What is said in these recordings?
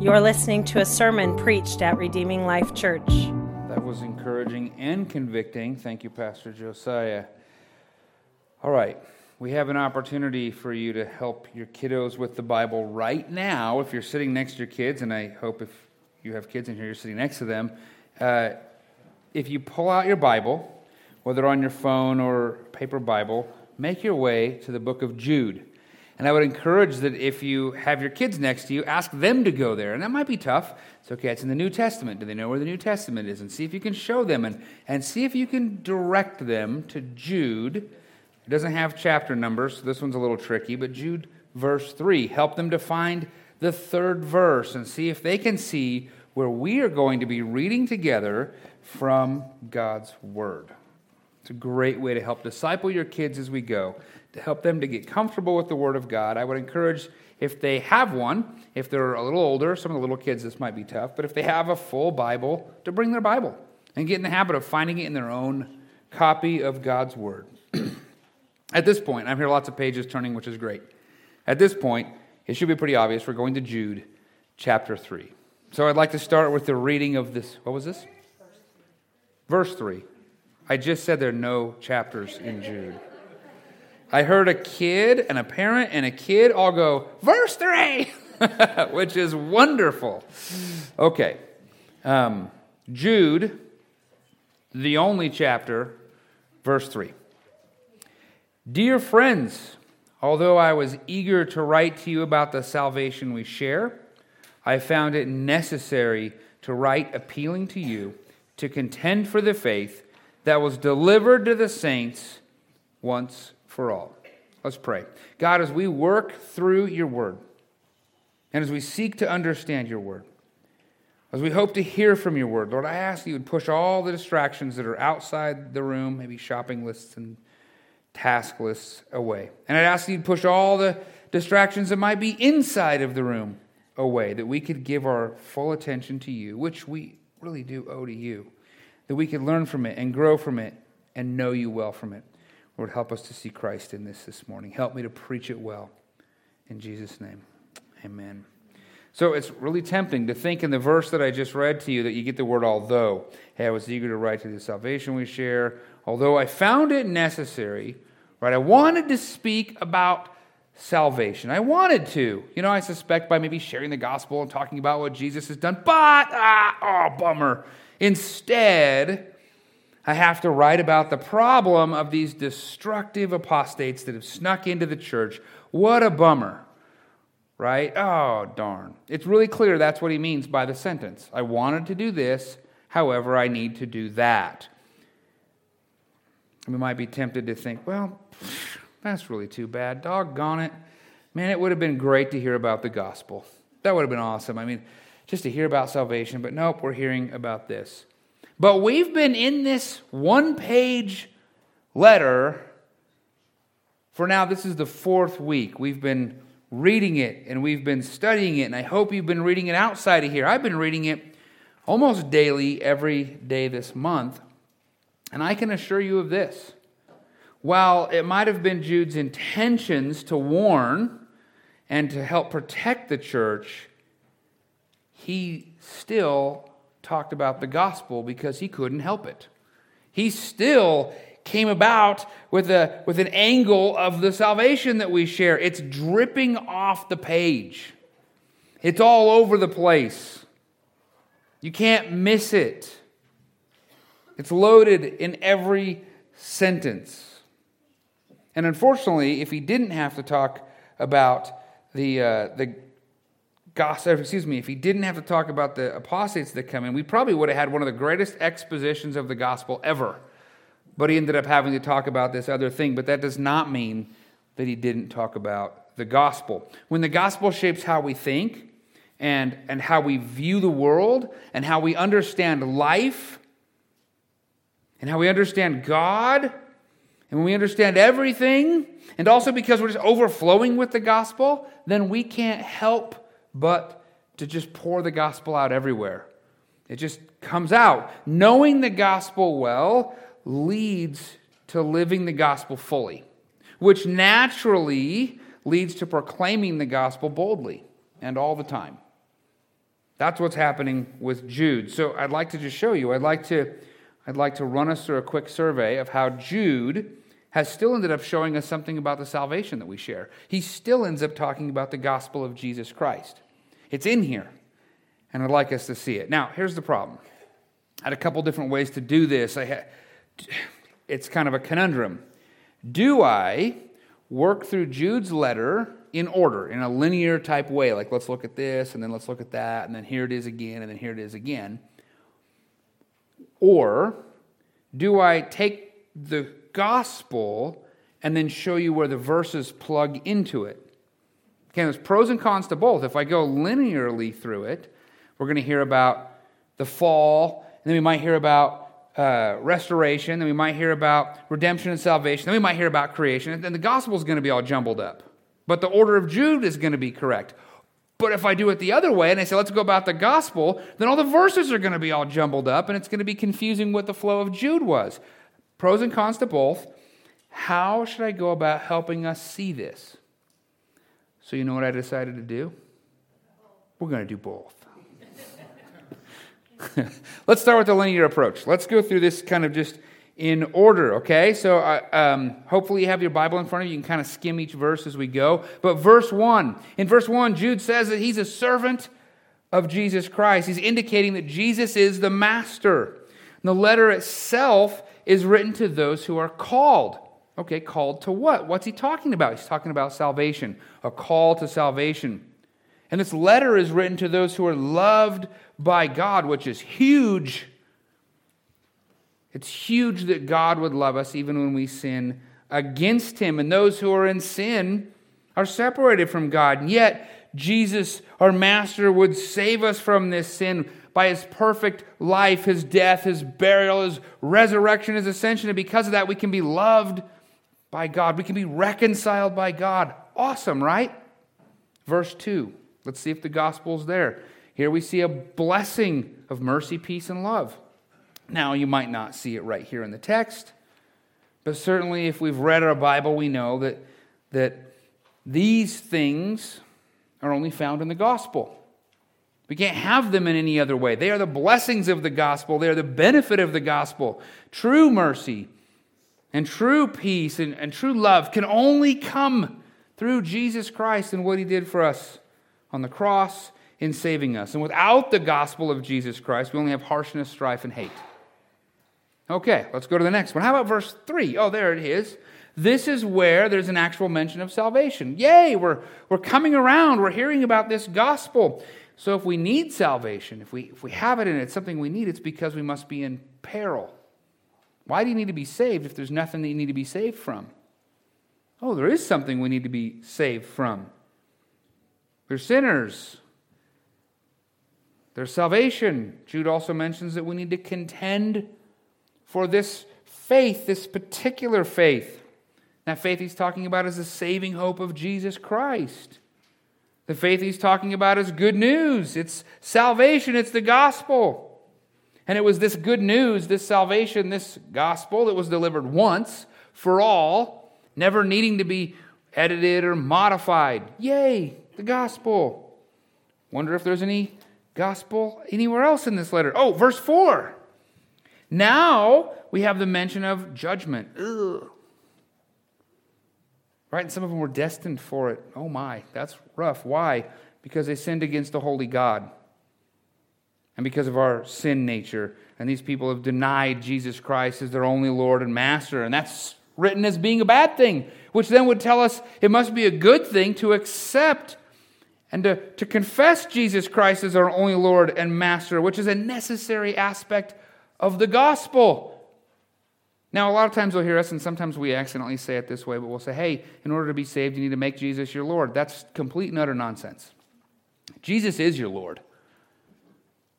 You're listening to a sermon preached at Redeeming Life Church. That was encouraging and convicting. Thank you, Pastor Josiah. All right, we have an opportunity for you to help your kiddos with the Bible right now. If you're sitting next to your kids, and I hope if you have kids in here, you're sitting next to them. Uh, if you pull out your Bible, whether on your phone or paper Bible, make your way to the book of Jude. And I would encourage that if you have your kids next to you, ask them to go there. And that might be tough. It's okay, it's in the New Testament. Do they know where the New Testament is? And see if you can show them and, and see if you can direct them to Jude. It doesn't have chapter numbers, so this one's a little tricky, but Jude verse 3. Help them to find the third verse and see if they can see where we are going to be reading together from God's Word. It's a great way to help disciple your kids as we go to help them to get comfortable with the Word of God. I would encourage, if they have one, if they're a little older, some of the little kids, this might be tough, but if they have a full Bible, to bring their Bible and get in the habit of finding it in their own copy of God's Word. At this point, I'm lots of pages turning, which is great. At this point, it should be pretty obvious. We're going to Jude chapter 3. So I'd like to start with the reading of this. What was this? Verse 3. I just said there are no chapters in Jude. I heard a kid and a parent and a kid all go, verse 3, which is wonderful. Okay. Um, Jude, the only chapter, verse 3. Dear friends, although I was eager to write to you about the salvation we share, I found it necessary to write appealing to you to contend for the faith that was delivered to the saints once for all. Let's pray. God, as we work through your word, and as we seek to understand your word, as we hope to hear from your word, Lord, I ask you would push all the distractions that are outside the room, maybe shopping lists and task lists, away. And I'd ask you to push all the distractions that might be inside of the room away, that we could give our full attention to you, which we really do owe to you, that we could learn from it and grow from it and know you well from it. Lord, help us to see Christ in this this morning. Help me to preach it well. In Jesus' name, amen. So it's really tempting to think in the verse that I just read to you that you get the word although. Hey, I was eager to write to the salvation we share. Although I found it necessary, right? I wanted to speak about salvation. I wanted to. You know, I suspect by maybe sharing the gospel and talking about what Jesus has done, but, ah, oh, bummer. Instead, I have to write about the problem of these destructive apostates that have snuck into the church. What a bummer, right? Oh, darn. It's really clear that's what he means by the sentence. I wanted to do this, however, I need to do that. We might be tempted to think, well, that's really too bad. Doggone it. Man, it would have been great to hear about the gospel. That would have been awesome. I mean, just to hear about salvation, but nope, we're hearing about this. But we've been in this one page letter for now, this is the fourth week. We've been reading it and we've been studying it, and I hope you've been reading it outside of here. I've been reading it almost daily, every day this month, and I can assure you of this. While it might have been Jude's intentions to warn and to help protect the church, he still talked about the gospel because he couldn't help it. He still came about with, a, with an angle of the salvation that we share. It's dripping off the page, it's all over the place. You can't miss it. It's loaded in every sentence. And unfortunately, if he didn't have to talk about the, uh, the gospel, excuse me, if he didn't have to talk about the apostates that come in, we probably would have had one of the greatest expositions of the gospel ever. But he ended up having to talk about this other thing. But that does not mean that he didn't talk about the gospel. When the gospel shapes how we think and, and how we view the world and how we understand life and how we understand God, and when we understand everything, and also because we're just overflowing with the gospel, then we can't help but to just pour the gospel out everywhere. It just comes out. Knowing the gospel well leads to living the gospel fully, which naturally leads to proclaiming the gospel boldly and all the time. That's what's happening with Jude. So I'd like to just show you. I'd like to, I'd like to run us through a quick survey of how Jude has still ended up showing us something about the salvation that we share. He still ends up talking about the gospel of Jesus Christ. It's in here, and I'd like us to see it. Now, here's the problem. I had a couple different ways to do this. I had, it's kind of a conundrum. Do I work through Jude's letter in order, in a linear type way, like let's look at this, and then let's look at that, and then here it is again, and then here it is again? Or do I take the gospel and then show you where the verses plug into it? Okay, there's pros and cons to both. If I go linearly through it, we're going to hear about the fall, and then we might hear about uh, restoration, then we might hear about redemption and salvation, then we might hear about creation, and then the gospel is going to be all jumbled up. But the order of Jude is going to be correct. But if I do it the other way and I say, let's go about the gospel, then all the verses are going to be all jumbled up and it's going to be confusing what the flow of Jude was. Pros and cons to both. How should I go about helping us see this? So, you know what I decided to do? We're going to do both. let's start with the linear approach. Let's go through this kind of just in order, okay? So uh, um, hopefully you have your Bible in front of you. You can kind of skim each verse as we go. But verse 1, in verse 1, Jude says that he's a servant of Jesus Christ. He's indicating that Jesus is the master. And the letter itself is written to those who are called. Okay, called to what? What's he talking about? He's talking about salvation, a call to salvation. And this letter is written to those who are loved by God, which is huge it's huge that God would love us even when we sin against Him. And those who are in sin are separated from God. And yet, Jesus, our Master, would save us from this sin by His perfect life, His death, His burial, His resurrection, His ascension. And because of that, we can be loved by God. We can be reconciled by God. Awesome, right? Verse 2. Let's see if the gospel's there. Here we see a blessing of mercy, peace, and love. Now, you might not see it right here in the text, but certainly if we've read our Bible, we know that, that these things are only found in the gospel. We can't have them in any other way. They are the blessings of the gospel, they are the benefit of the gospel. True mercy and true peace and, and true love can only come through Jesus Christ and what he did for us on the cross in saving us. And without the gospel of Jesus Christ, we only have harshness, strife, and hate. Okay, let's go to the next one. How about verse 3? Oh, there it is. This is where there's an actual mention of salvation. Yay, we're, we're coming around. We're hearing about this gospel. So if we need salvation, if we, if we have it and it's something we need, it's because we must be in peril. Why do you need to be saved if there's nothing that you need to be saved from? Oh, there is something we need to be saved from. We're sinners. There's salvation. Jude also mentions that we need to contend for this faith, this particular faith. That faith he's talking about is the saving hope of Jesus Christ. The faith he's talking about is good news. It's salvation, it's the gospel. And it was this good news, this salvation, this gospel that was delivered once for all, never needing to be edited or modified. Yay, the gospel. Wonder if there's any gospel anywhere else in this letter. Oh, verse 4. Now we have the mention of judgment. Ugh. Right? And some of them were destined for it. Oh my, that's rough. Why? Because they sinned against the holy God. And because of our sin nature. And these people have denied Jesus Christ as their only Lord and Master. And that's written as being a bad thing, which then would tell us it must be a good thing to accept and to, to confess Jesus Christ as our only Lord and Master, which is a necessary aspect of the gospel. Now, a lot of times you'll hear us, and sometimes we accidentally say it this way, but we'll say, hey, in order to be saved, you need to make Jesus your Lord. That's complete and utter nonsense. Jesus is your Lord.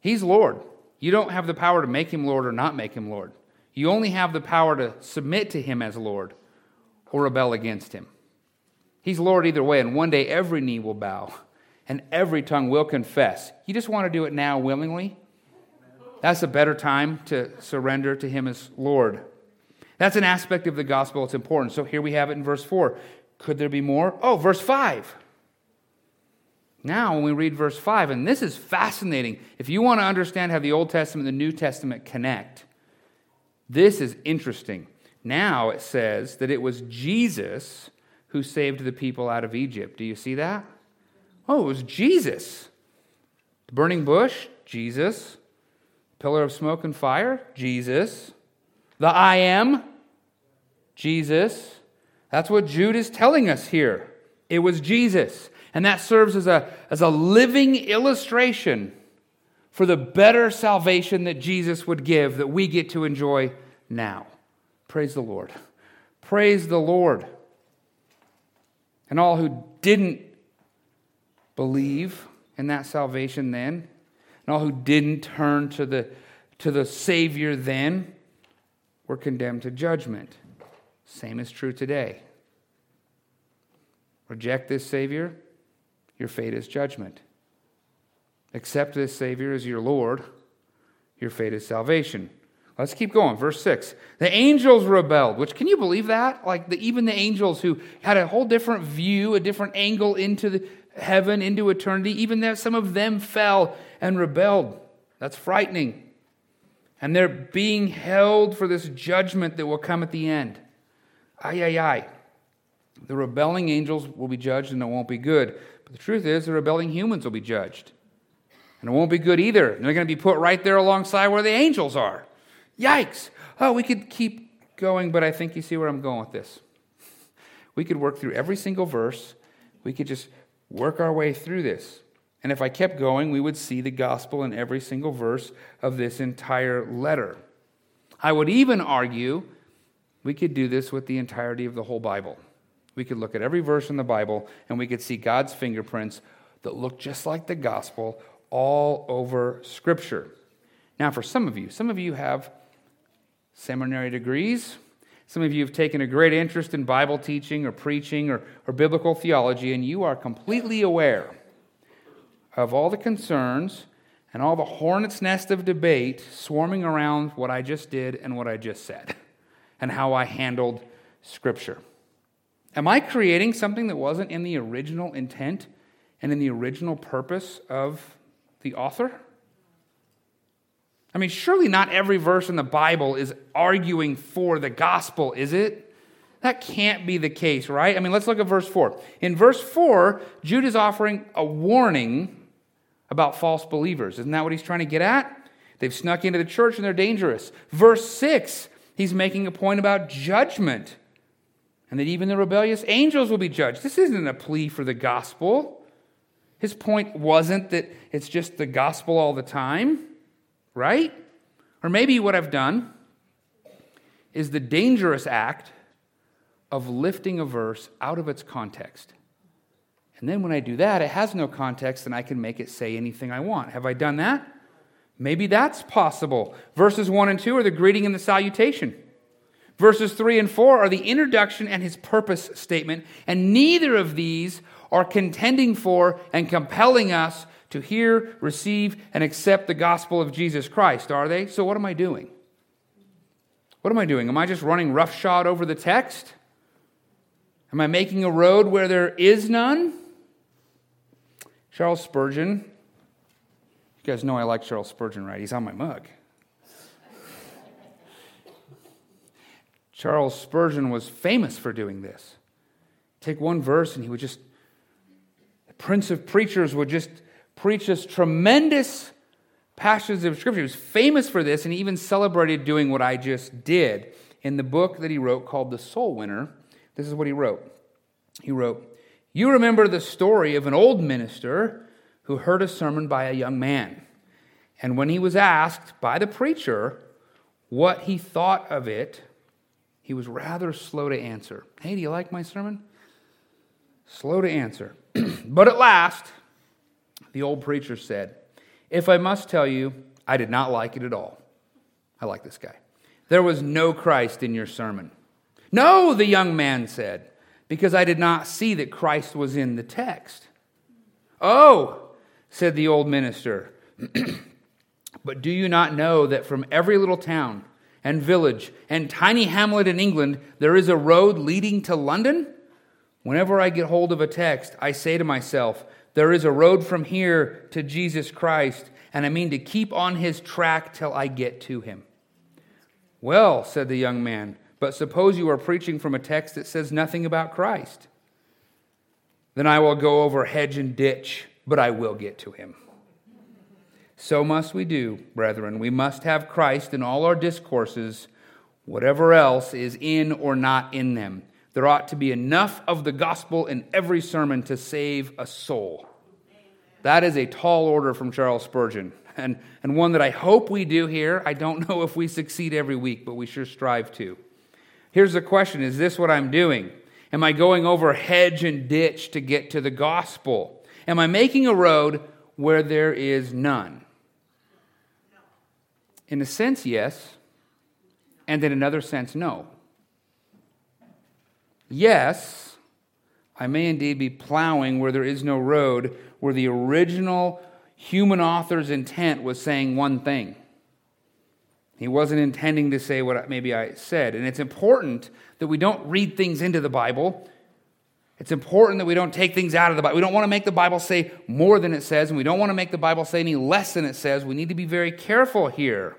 He's Lord. You don't have the power to make him Lord or not make him Lord. You only have the power to submit to him as Lord or rebel against him. He's Lord either way, and one day every knee will bow and every tongue will confess. You just want to do it now willingly? That's a better time to surrender to Him as Lord. That's an aspect of the gospel that's important. So here we have it in verse 4. Could there be more? Oh, verse 5. Now, when we read verse 5, and this is fascinating. If you want to understand how the Old Testament and the New Testament connect, this is interesting. Now it says that it was Jesus who saved the people out of Egypt. Do you see that? Oh, it was Jesus. The burning bush, Jesus. Pillar of smoke and fire, Jesus. The I am, Jesus. That's what Jude is telling us here. It was Jesus. And that serves as a, as a living illustration for the better salvation that Jesus would give that we get to enjoy now. Praise the Lord. Praise the Lord. And all who didn't believe in that salvation then, and all who didn't turn to the, to the Savior then, were condemned to judgment. Same is true today. Reject this Savior, your fate is judgment. Accept this Savior as your Lord, your fate is salvation. Let's keep going. Verse 6. The angels rebelled, which can you believe that? Like the, even the angels who had a whole different view, a different angle into the heaven, into eternity, even that some of them fell and rebelled. That's frightening. And they're being held for this judgment that will come at the end. Ay, ay, ay. The rebelling angels will be judged and it won't be good. The truth is, the rebelling humans will be judged. And it won't be good either. They're going to be put right there alongside where the angels are. Yikes. Oh, we could keep going, but I think you see where I'm going with this. We could work through every single verse. We could just work our way through this. And if I kept going, we would see the gospel in every single verse of this entire letter. I would even argue we could do this with the entirety of the whole Bible. We could look at every verse in the Bible and we could see God's fingerprints that look just like the gospel all over Scripture. Now, for some of you, some of you have seminary degrees. Some of you have taken a great interest in Bible teaching or preaching or, or biblical theology, and you are completely aware of all the concerns and all the hornet's nest of debate swarming around what I just did and what I just said, and how I handled Scripture. Am I creating something that wasn't in the original intent and in the original purpose of the author? I mean, surely not every verse in the Bible is arguing for the gospel, is it? That can't be the case, right? I mean, let's look at verse 4. In verse 4, Jude is offering a warning about false believers. Isn't that what he's trying to get at? They've snuck into the church and they're dangerous. Verse 6, he's making a point about judgment and that even the rebellious angels will be judged. This isn't a plea for the gospel. His point wasn't that it's just the gospel all the time right? Or maybe what I've done is the dangerous act of lifting a verse out of its context. And then when I do that, it has no context and I can make it say anything I want. Have I done that? Maybe that's possible. Verses 1 and 2 are the greeting and the salutation. Verses 3 and 4 are the introduction and his purpose statement. And neither of these are contending for and compelling us to hear, receive, and accept the gospel of Jesus Christ, are they? So what am I doing? What am I doing? Am I just running roughshod over the text? Am I making a road where there is none? Charles Spurgeon, you guys know I like Charles Spurgeon, right? He's on my mug. Charles Spurgeon was famous for doing this. Take one verse and he would just, the prince of preachers would just preach this tremendous passages of Scripture. He was famous for this and he even celebrated doing what I just did. In the book that he wrote called The Soul Winner, this is what he wrote. He wrote, You remember the story of an old minister who heard a sermon by a young man. And when he was asked by the preacher what he thought of it, he was rather slow to answer. Hey, do you like my sermon? Slow to answer. but at last, the old preacher said, If I must tell you, I did not like it at all. I like this guy. There was no Christ in your sermon. No, the young man said, because I did not see that Christ was in the text. Oh, said the old minister, but do you not know that from every little town and village and tiny hamlet in England there is a road leading to London? Whenever I get hold of a text, I say to myself, There is a road from here to Jesus Christ, and I mean to keep on his track till I get to him. Well, said the young man, but suppose you are preaching from a text that says nothing about Christ. Then I will go over hedge and ditch, but I will get to him. So must we do, brethren. We must have Christ in all our discourses, whatever else is in or not in them. There ought to be enough of the gospel in every sermon to save a soul. That is a tall order from Charles Spurgeon, and, and one that I hope we do here. I don't know if we succeed every week, but we sure strive to. Here's the question Is this what I'm doing? Am I going over hedge and ditch to get to the gospel? Am I making a road where there is none? In a sense, yes, and in another sense, no. Yes, I may indeed be plowing where there is no road, where the original human author's intent was saying one thing. He wasn't intending to say what maybe I said. And it's important that we don't read things into the Bible. It's important that we don't take things out of the Bible. We don't want to make the Bible say more than it says, and we don't want to make the Bible say any less than it says. We need to be very careful here.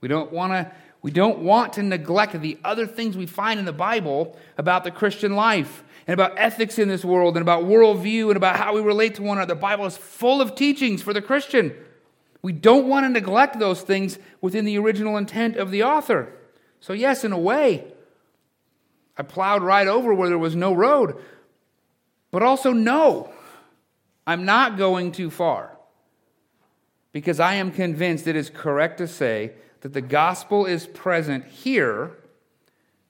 We don't want to we don't want to neglect the other things we find in the Bible about the Christian life and about ethics in this world and about worldview and about how we relate to one another. The Bible is full of teachings for the Christian. We don't want to neglect those things within the original intent of the author. So, yes, in a way, I plowed right over where there was no road. But also, no, I'm not going too far. Because I am convinced it is correct to say that the gospel is present here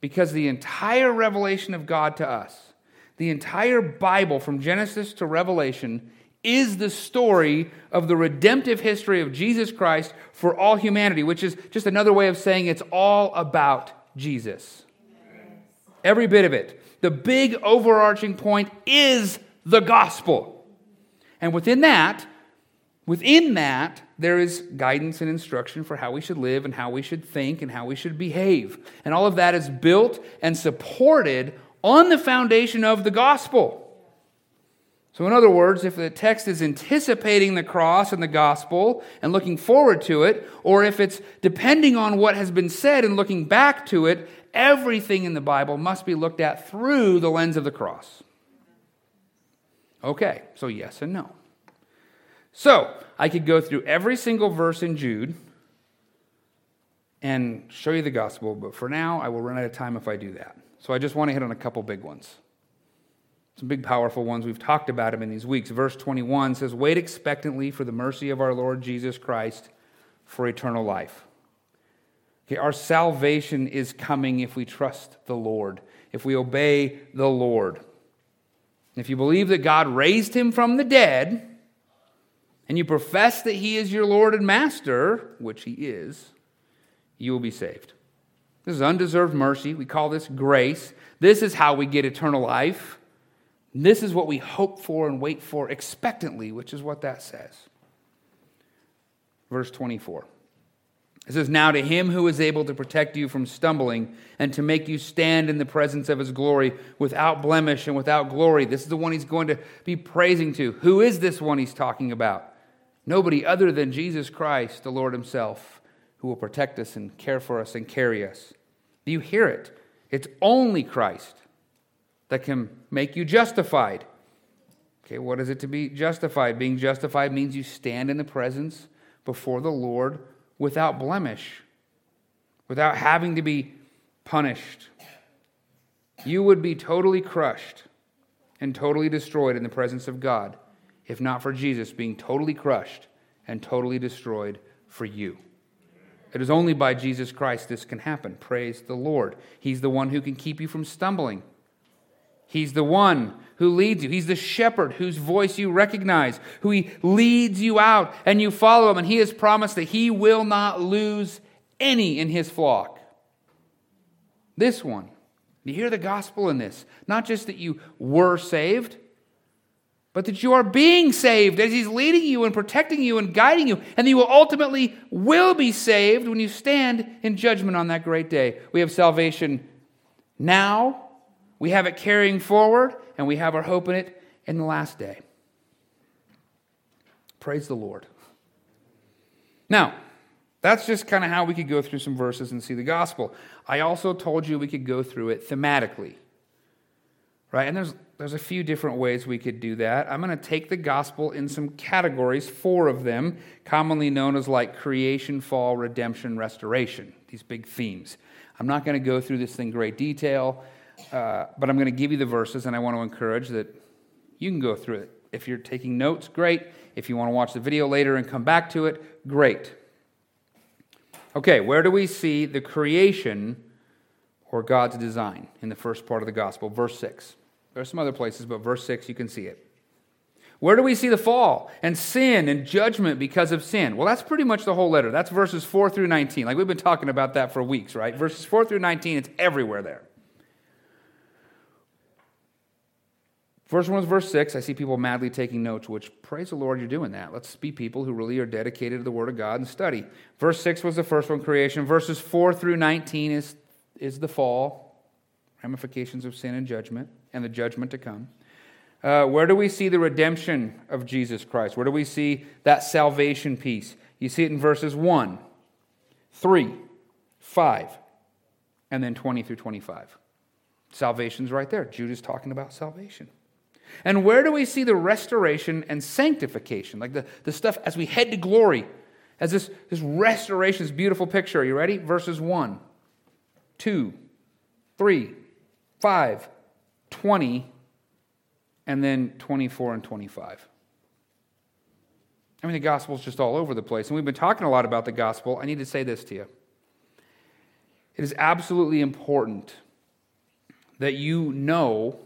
because the entire revelation of God to us, the entire Bible from Genesis to Revelation, is the story of the redemptive history of Jesus Christ for all humanity, which is just another way of saying it's all about Jesus. Every bit of it. The big overarching point is the gospel. And within that, within that, there is guidance and instruction for how we should live and how we should think and how we should behave. And all of that is built and supported on the foundation of the gospel. So, in other words, if the text is anticipating the cross and the gospel and looking forward to it, or if it's depending on what has been said and looking back to it, everything in the Bible must be looked at through the lens of the cross. Okay, so yes and no. So, I could go through every single verse in Jude and show you the gospel, but for now, I will run out of time if I do that. So, I just want to hit on a couple big ones. Some big, powerful ones. We've talked about them in these weeks. Verse 21 says, Wait expectantly for the mercy of our Lord Jesus Christ for eternal life. Okay, our salvation is coming if we trust the Lord, if we obey the Lord. If you believe that God raised him from the dead, and you profess that he is your Lord and Master, which he is, you will be saved. This is undeserved mercy. We call this grace. This is how we get eternal life. This is what we hope for and wait for expectantly, which is what that says. Verse 24. It says, Now to him who is able to protect you from stumbling and to make you stand in the presence of his glory without blemish and without glory. This is the one he's going to be praising to. Who is this one he's talking about? Nobody other than Jesus Christ, the Lord himself, who will protect us and care for us and carry us. Do you hear it? It's only Christ that can make you justified. Okay, what is it to be justified? Being justified means you stand in the presence before the Lord without blemish, without having to be punished. You would be totally crushed and totally destroyed in the presence of God if not for Jesus being totally crushed and totally destroyed for you. It is only by Jesus Christ this can happen. Praise the Lord. He's the one who can keep you from stumbling. He's the one who leads you. He's the shepherd whose voice you recognize, who he leads you out and you follow him. And he has promised that he will not lose any in his flock. This one. You hear the gospel in this. Not just that you were saved, but that you are being saved as he's leading you and protecting you and guiding you. And you will ultimately will be saved when you stand in judgment on that great day. We have salvation now we have it carrying forward, and we have our hope in it in the last day. Praise the Lord. Now, that's just kind of how we could go through some verses and see the gospel. I also told you we could go through it thematically. Right? And there's there's a few different ways we could do that. I'm going to take the gospel in some categories, four of them, commonly known as like creation, fall, redemption, restoration, these big themes. I'm not going to go through this in great detail, uh, but I'm going to give you the verses, and I want to encourage that you can go through it. If you're taking notes, great. If you want to watch the video later and come back to it, great. Okay, where do we see the creation or God's design in the first part of the gospel? Verse 6. There are some other places, but verse 6, you can see it. Where do we see the fall and sin and judgment because of sin? Well, that's pretty much the whole letter. That's verses 4 through 19. Like we've been talking about that for weeks, right? Verses 4 through 19, it's everywhere there. First one was verse 6. I see people madly taking notes, which, praise the Lord, you're doing that. Let's be people who really are dedicated to the Word of God and study. Verse 6 was the first one, creation. Verses 4 through 19 is, is the fall, ramifications of sin and judgment, and the judgment to come. Uh, where do we see the redemption of Jesus Christ? Where do we see that salvation piece? You see it in verses 1, 3, 5, and then 20 through 25. Salvation's right there. Jude is talking about salvation. And where do we see the restoration and sanctification? Like the, the stuff as we head to glory, as this, this restoration, this beautiful picture. Are you ready? Verses 1, 2, 3, 5, 20, and then 24 and 25. I mean, the gospel's just all over the place. And we've been talking a lot about the gospel. I need to say this to you. It is absolutely important that you know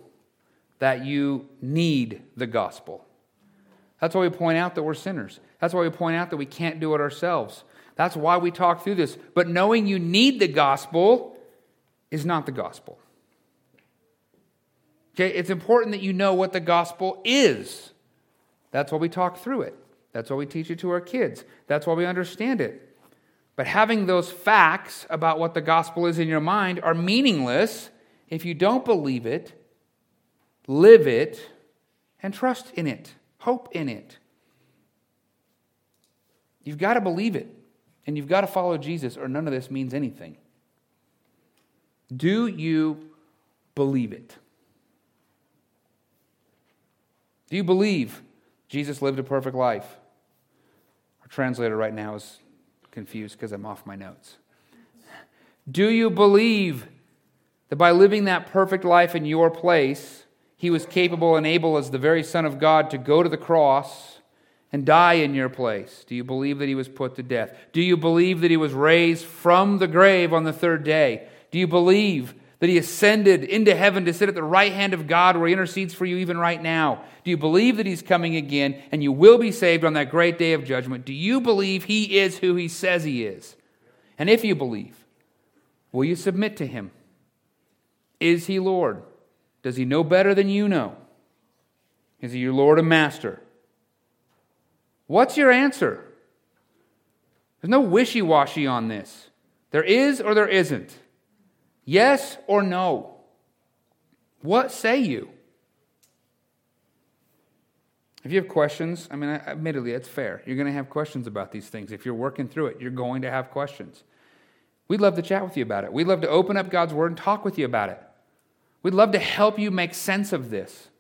that you need the gospel. That's why we point out that we're sinners. That's why we point out that we can't do it ourselves. That's why we talk through this. But knowing you need the gospel is not the gospel. Okay, it's important that you know what the gospel is. That's why we talk through it. That's why we teach it to our kids. That's why we understand it. But having those facts about what the gospel is in your mind are meaningless if you don't believe it, live it, and trust in it, hope in it. You've got to believe it, and you've got to follow Jesus, or none of this means anything. Do you believe it? Do you believe Jesus lived a perfect life? Our translator right now is confused because I'm off my notes. Do you believe that by living that perfect life in your place, he was capable and able as the very Son of God to go to the cross and die in your place? Do you believe that he was put to death? Do you believe that he was raised from the grave on the third day? Do you believe that he ascended into heaven to sit at the right hand of God where he intercedes for you even right now? Do you believe that he's coming again and you will be saved on that great day of judgment? Do you believe he is who he says he is? And if you believe, will you submit to him? Is he Lord? Does he know better than you know? Is he your Lord and Master? What's your answer? There's no wishy washy on this. There is or there isn't. Yes or no? What say you? If you have questions, I mean, admittedly, it's fair. You're going to have questions about these things. If you're working through it, you're going to have questions. We'd love to chat with you about it. We'd love to open up God's Word and talk with you about it. We'd love to help you make sense of this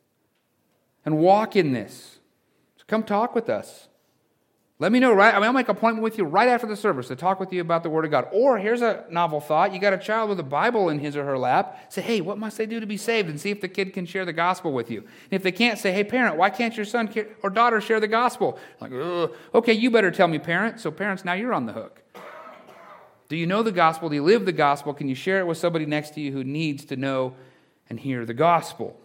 and walk in this. So come talk with us. Let me know right. I mean, I'll make an appointment with you right after the service to talk with you about the Word of God. Or here's a novel thought: you got a child with a Bible in his or her lap. Say, hey, what must they do to be saved? And see if the kid can share the gospel with you. And if they can't, say, hey, parent, why can't your son or daughter share the gospel? Like, okay, you better tell me, parent. So parents, now you're on the hook. Do you know the gospel? Do you live the gospel? Can you share it with somebody next to you who needs to know and hear the gospel?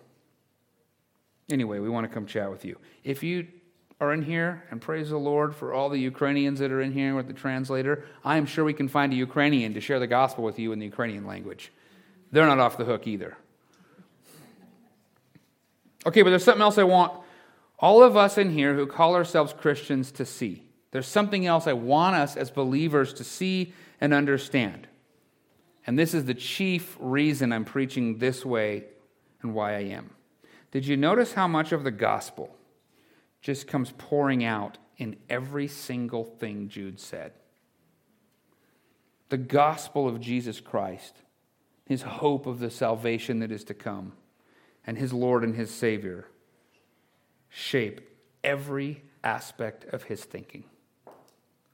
Anyway, we want to come chat with you. If you are in here, and praise the Lord for all the Ukrainians that are in here with the translator. I am sure we can find a Ukrainian to share the gospel with you in the Ukrainian language. They're not off the hook either. Okay, but there's something else I want all of us in here who call ourselves Christians to see. There's something else I want us as believers to see and understand. And this is the chief reason I'm preaching this way and why I am. Did you notice how much of the gospel? just comes pouring out in every single thing Jude said. The gospel of Jesus Christ, his hope of the salvation that is to come, and his Lord and his Savior shape every aspect of his thinking.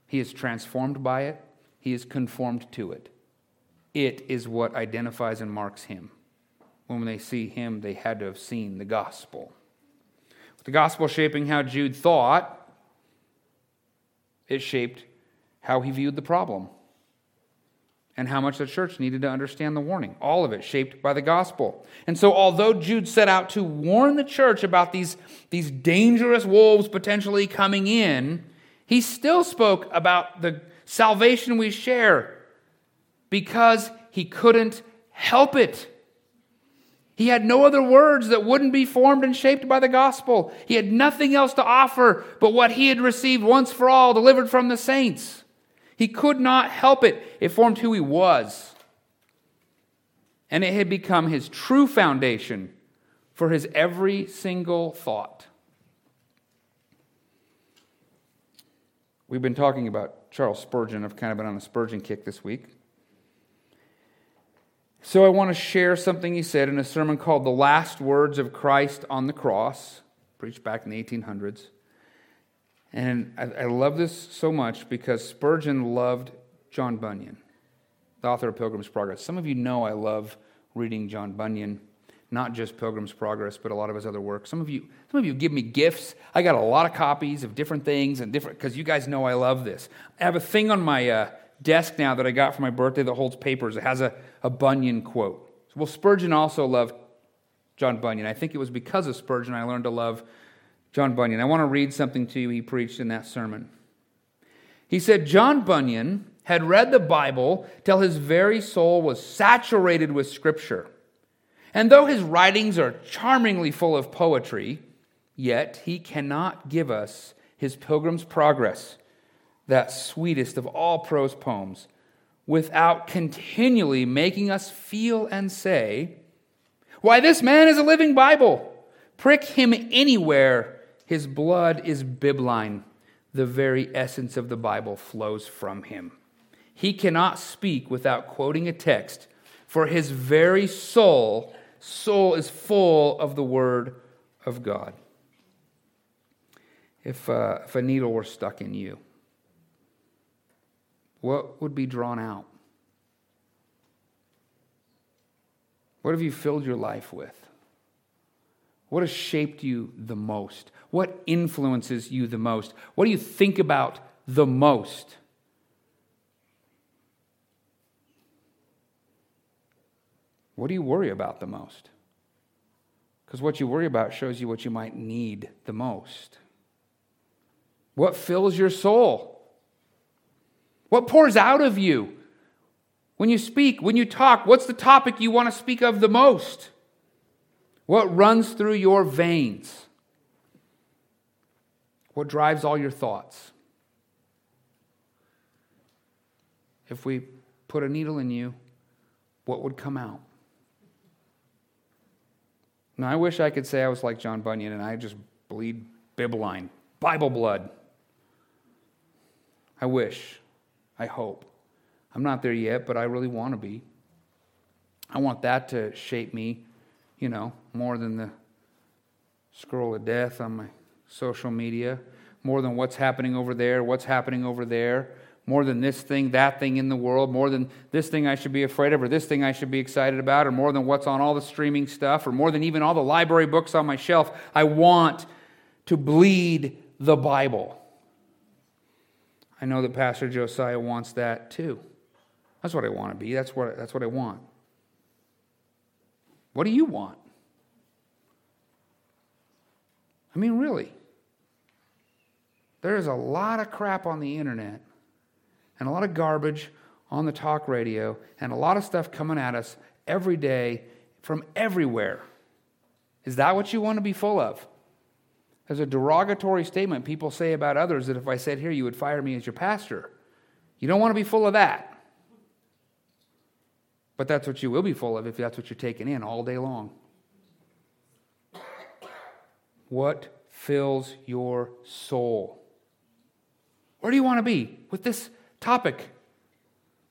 He is transformed by it, he is conformed to it. It is what identifies and marks him. When they see him, they had to have seen the gospel. With the gospel shaping how Jude thought, it shaped how he viewed the problem and how much the church needed to understand the warning. All of it shaped by the gospel. And so, although Jude set out to warn the church about these, these dangerous wolves potentially coming in, he still spoke about the salvation we share because he couldn't help it. He had no other words that wouldn't be formed and shaped by the gospel. He had nothing else to offer but what he had received once for all, delivered from the saints. He could not help it. It formed who he was. And it had become his true foundation for his every single thought. We've been talking about Charles Spurgeon. I've kind of been on a Spurgeon kick this week. So I want to share something he said in a sermon called The Last Words of Christ on the Cross, preached back in the 1800s. And I, I love this so much because Spurgeon loved John Bunyan, the author of Pilgrim's Progress. Some of you know I love reading John Bunyan, not just Pilgrim's Progress, but a lot of his other work. Some of you, some of you give me gifts. I got a lot of copies of different things and different because you guys know I love this. I have a thing on my uh, desk now that I got for my birthday that holds papers. It has a, a Bunyan quote. Well, Spurgeon also loved John Bunyan. I think it was because of Spurgeon I learned to love John Bunyan. I want to read something to you he preached in that sermon. He said, John Bunyan had read the Bible till his very soul was saturated with Scripture. And though his writings are charmingly full of poetry, yet he cannot give us his Pilgrim's Progress, that sweetest of all prose poems, without continually making us feel and say, Why, this man is a living Bible. Prick him anywhere his blood is bibline. The very essence of the Bible flows from him. He cannot speak without quoting a text, for his very soul, soul is full of the word of God. If, uh, if a needle were stuck in you, what would be drawn out? What have you filled your life with? What has shaped you the most? What influences you the most? What do you think about the most? What do you worry about the most? Because what you worry about shows you what you might need the most. What fills your soul? What pours out of you? When you speak, when you talk, what's the topic you want to speak of the most? What runs through your veins? What drives all your thoughts? If we put a needle in you, what would come out? Now, I wish I could say I was like John Bunyan and I just bleed bibline, Bible blood. I wish. I hope. I'm not there yet, but I really want to be. I want that to shape me you know, more than the scroll of death on my social media, more than what's happening over there, what's happening over there, more than this thing, that thing in the world, more than this thing I should be afraid of, or this thing I should be excited about, or more than what's on all the streaming stuff, or more than even all the library books on my shelf. I want to bleed the Bible. I know that Pastor Josiah wants that too. That's what I want to be. That's what, that's what I want. What do you want? I mean, really. There's a lot of crap on the internet and a lot of garbage on the talk radio and a lot of stuff coming at us every day from everywhere. Is that what you want to be full of? There's a derogatory statement people say about others that if I said here, you would fire me as your pastor. You don't want to be full of that. But that's what you will be full of if that's what you're taking in all day long. What fills your soul? Where do you want to be with this topic?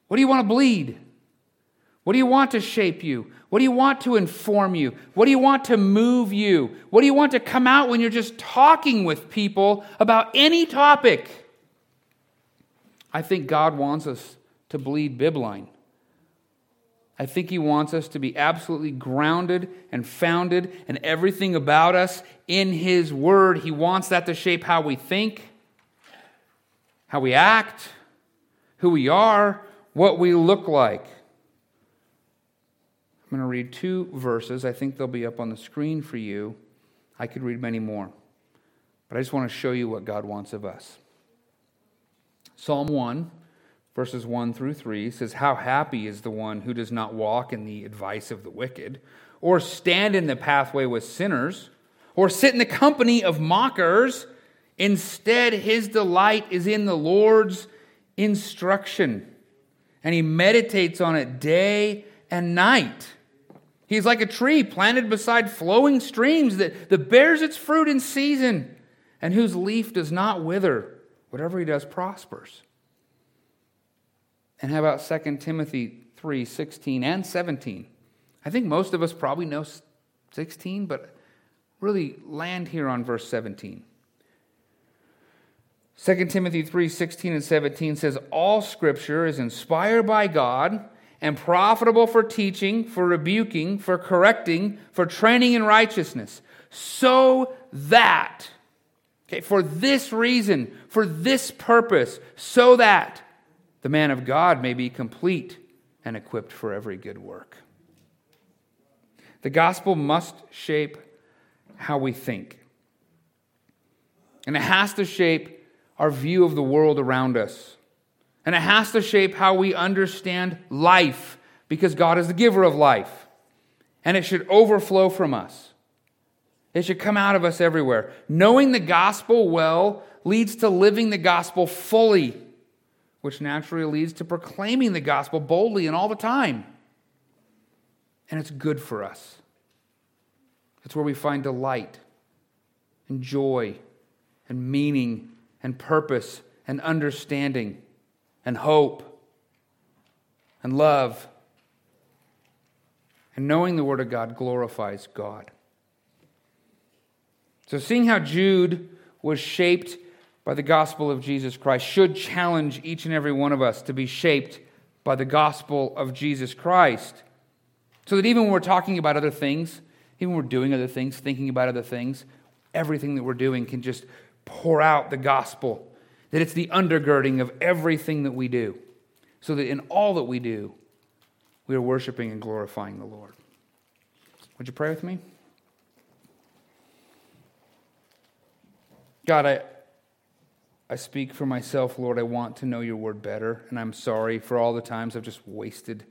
What do you want to bleed? What do you want to shape you? What do you want to inform you? What do you want to move you? What do you want to come out when you're just talking with people about any topic? I think God wants us to bleed bibline. I think He wants us to be absolutely grounded and founded and everything about us in His Word. He wants that to shape how we think, how we act, who we are, what we look like. I'm going to read two verses. I think they'll be up on the screen for you. I could read many more, but I just want to show you what God wants of us. Psalm 1, verses 1 through 3 says, How happy is the one who does not walk in the advice of the wicked, or stand in the pathway with sinners, or sit in the company of mockers. Instead, his delight is in the Lord's instruction, and he meditates on it day and night. He's like a tree planted beside flowing streams that, that bears its fruit in season and whose leaf does not wither. Whatever he does prospers. And how about 2 Timothy 3 16 and 17? I think most of us probably know 16, but really land here on verse 17. 2 Timothy 3 16 and 17 says, All scripture is inspired by God and profitable for teaching, for rebuking, for correcting, for training in righteousness, so that, okay, for this reason, for this purpose, so that the man of God may be complete and equipped for every good work. The gospel must shape how we think. And it has to shape our view of the world around us. And it has to shape how we understand life because God is the giver of life. And it should overflow from us. It should come out of us everywhere. Knowing the gospel well leads to living the gospel fully, which naturally leads to proclaiming the gospel boldly and all the time. And it's good for us. It's where we find delight and joy and meaning and purpose and understanding and hope and love. And knowing the Word of God glorifies God. So, seeing how Jude was shaped by the gospel of Jesus Christ should challenge each and every one of us to be shaped by the gospel of Jesus Christ. So that even when we're talking about other things, even when we're doing other things, thinking about other things, everything that we're doing can just pour out the gospel that it's the undergirding of everything that we do, so that in all that we do, we are worshiping and glorifying the Lord. Would you pray with me? God, I, I speak for myself, Lord. I want to know your word better, and I'm sorry for all the times I've just wasted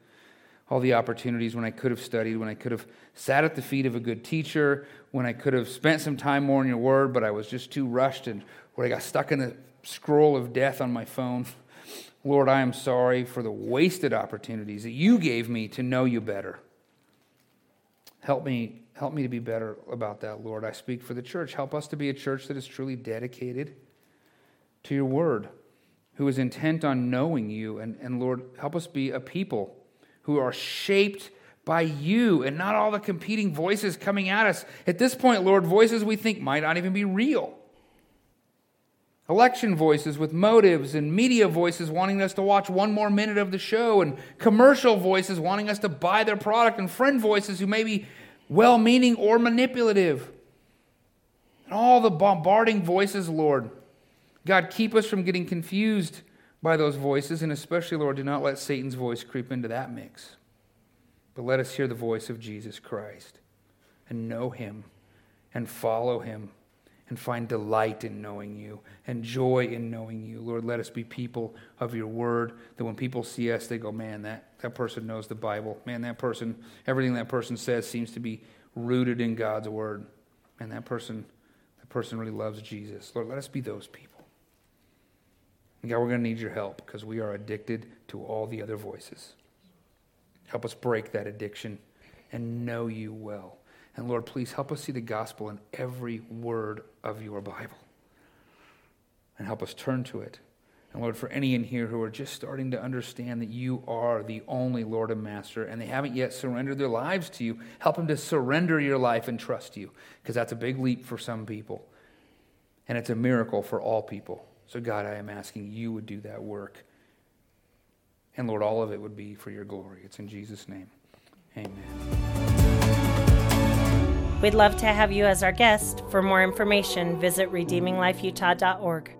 all the opportunities when I could have studied, when I could have sat at the feet of a good teacher, when I could have spent some time more in your word, but I was just too rushed and where I got stuck in the scroll of death on my phone. Lord, I am sorry for the wasted opportunities that you gave me to know you better. Help me, help me to be better about that, Lord. I speak for the church. Help us to be a church that is truly dedicated to your word, who is intent on knowing you. And, and Lord, help us be a people who are shaped by you and not all the competing voices coming at us. At this point, Lord, voices we think might not even be real. Election voices with motives, and media voices wanting us to watch one more minute of the show, and commercial voices wanting us to buy their product, and friend voices who may be well meaning or manipulative. And all the bombarding voices, Lord. God, keep us from getting confused by those voices, and especially, Lord, do not let Satan's voice creep into that mix. But let us hear the voice of Jesus Christ and know him and follow him and find delight in knowing you and joy in knowing you. Lord, let us be people of your word that when people see us, they go, man, that, that person knows the Bible. Man, that person, everything that person says seems to be rooted in God's word. And that person, that person really loves Jesus. Lord, let us be those people. And God, we're going to need your help because we are addicted to all the other voices. Help us break that addiction and know you well. And Lord, please help us see the gospel in every word of your Bible. And help us turn to it And Lord, for any in here who are just starting to understand that you are the only Lord and Master, and they haven't yet surrendered their lives to you, help them to surrender your life and trust you, because that's a big leap for some people. And it's a miracle for all people. So, God, I am asking you would do that work. And Lord, all of it would be for your glory. It's in Jesus' name. Amen. We'd love to have you as our guest. For more information, visit redeeminglifeutah.org.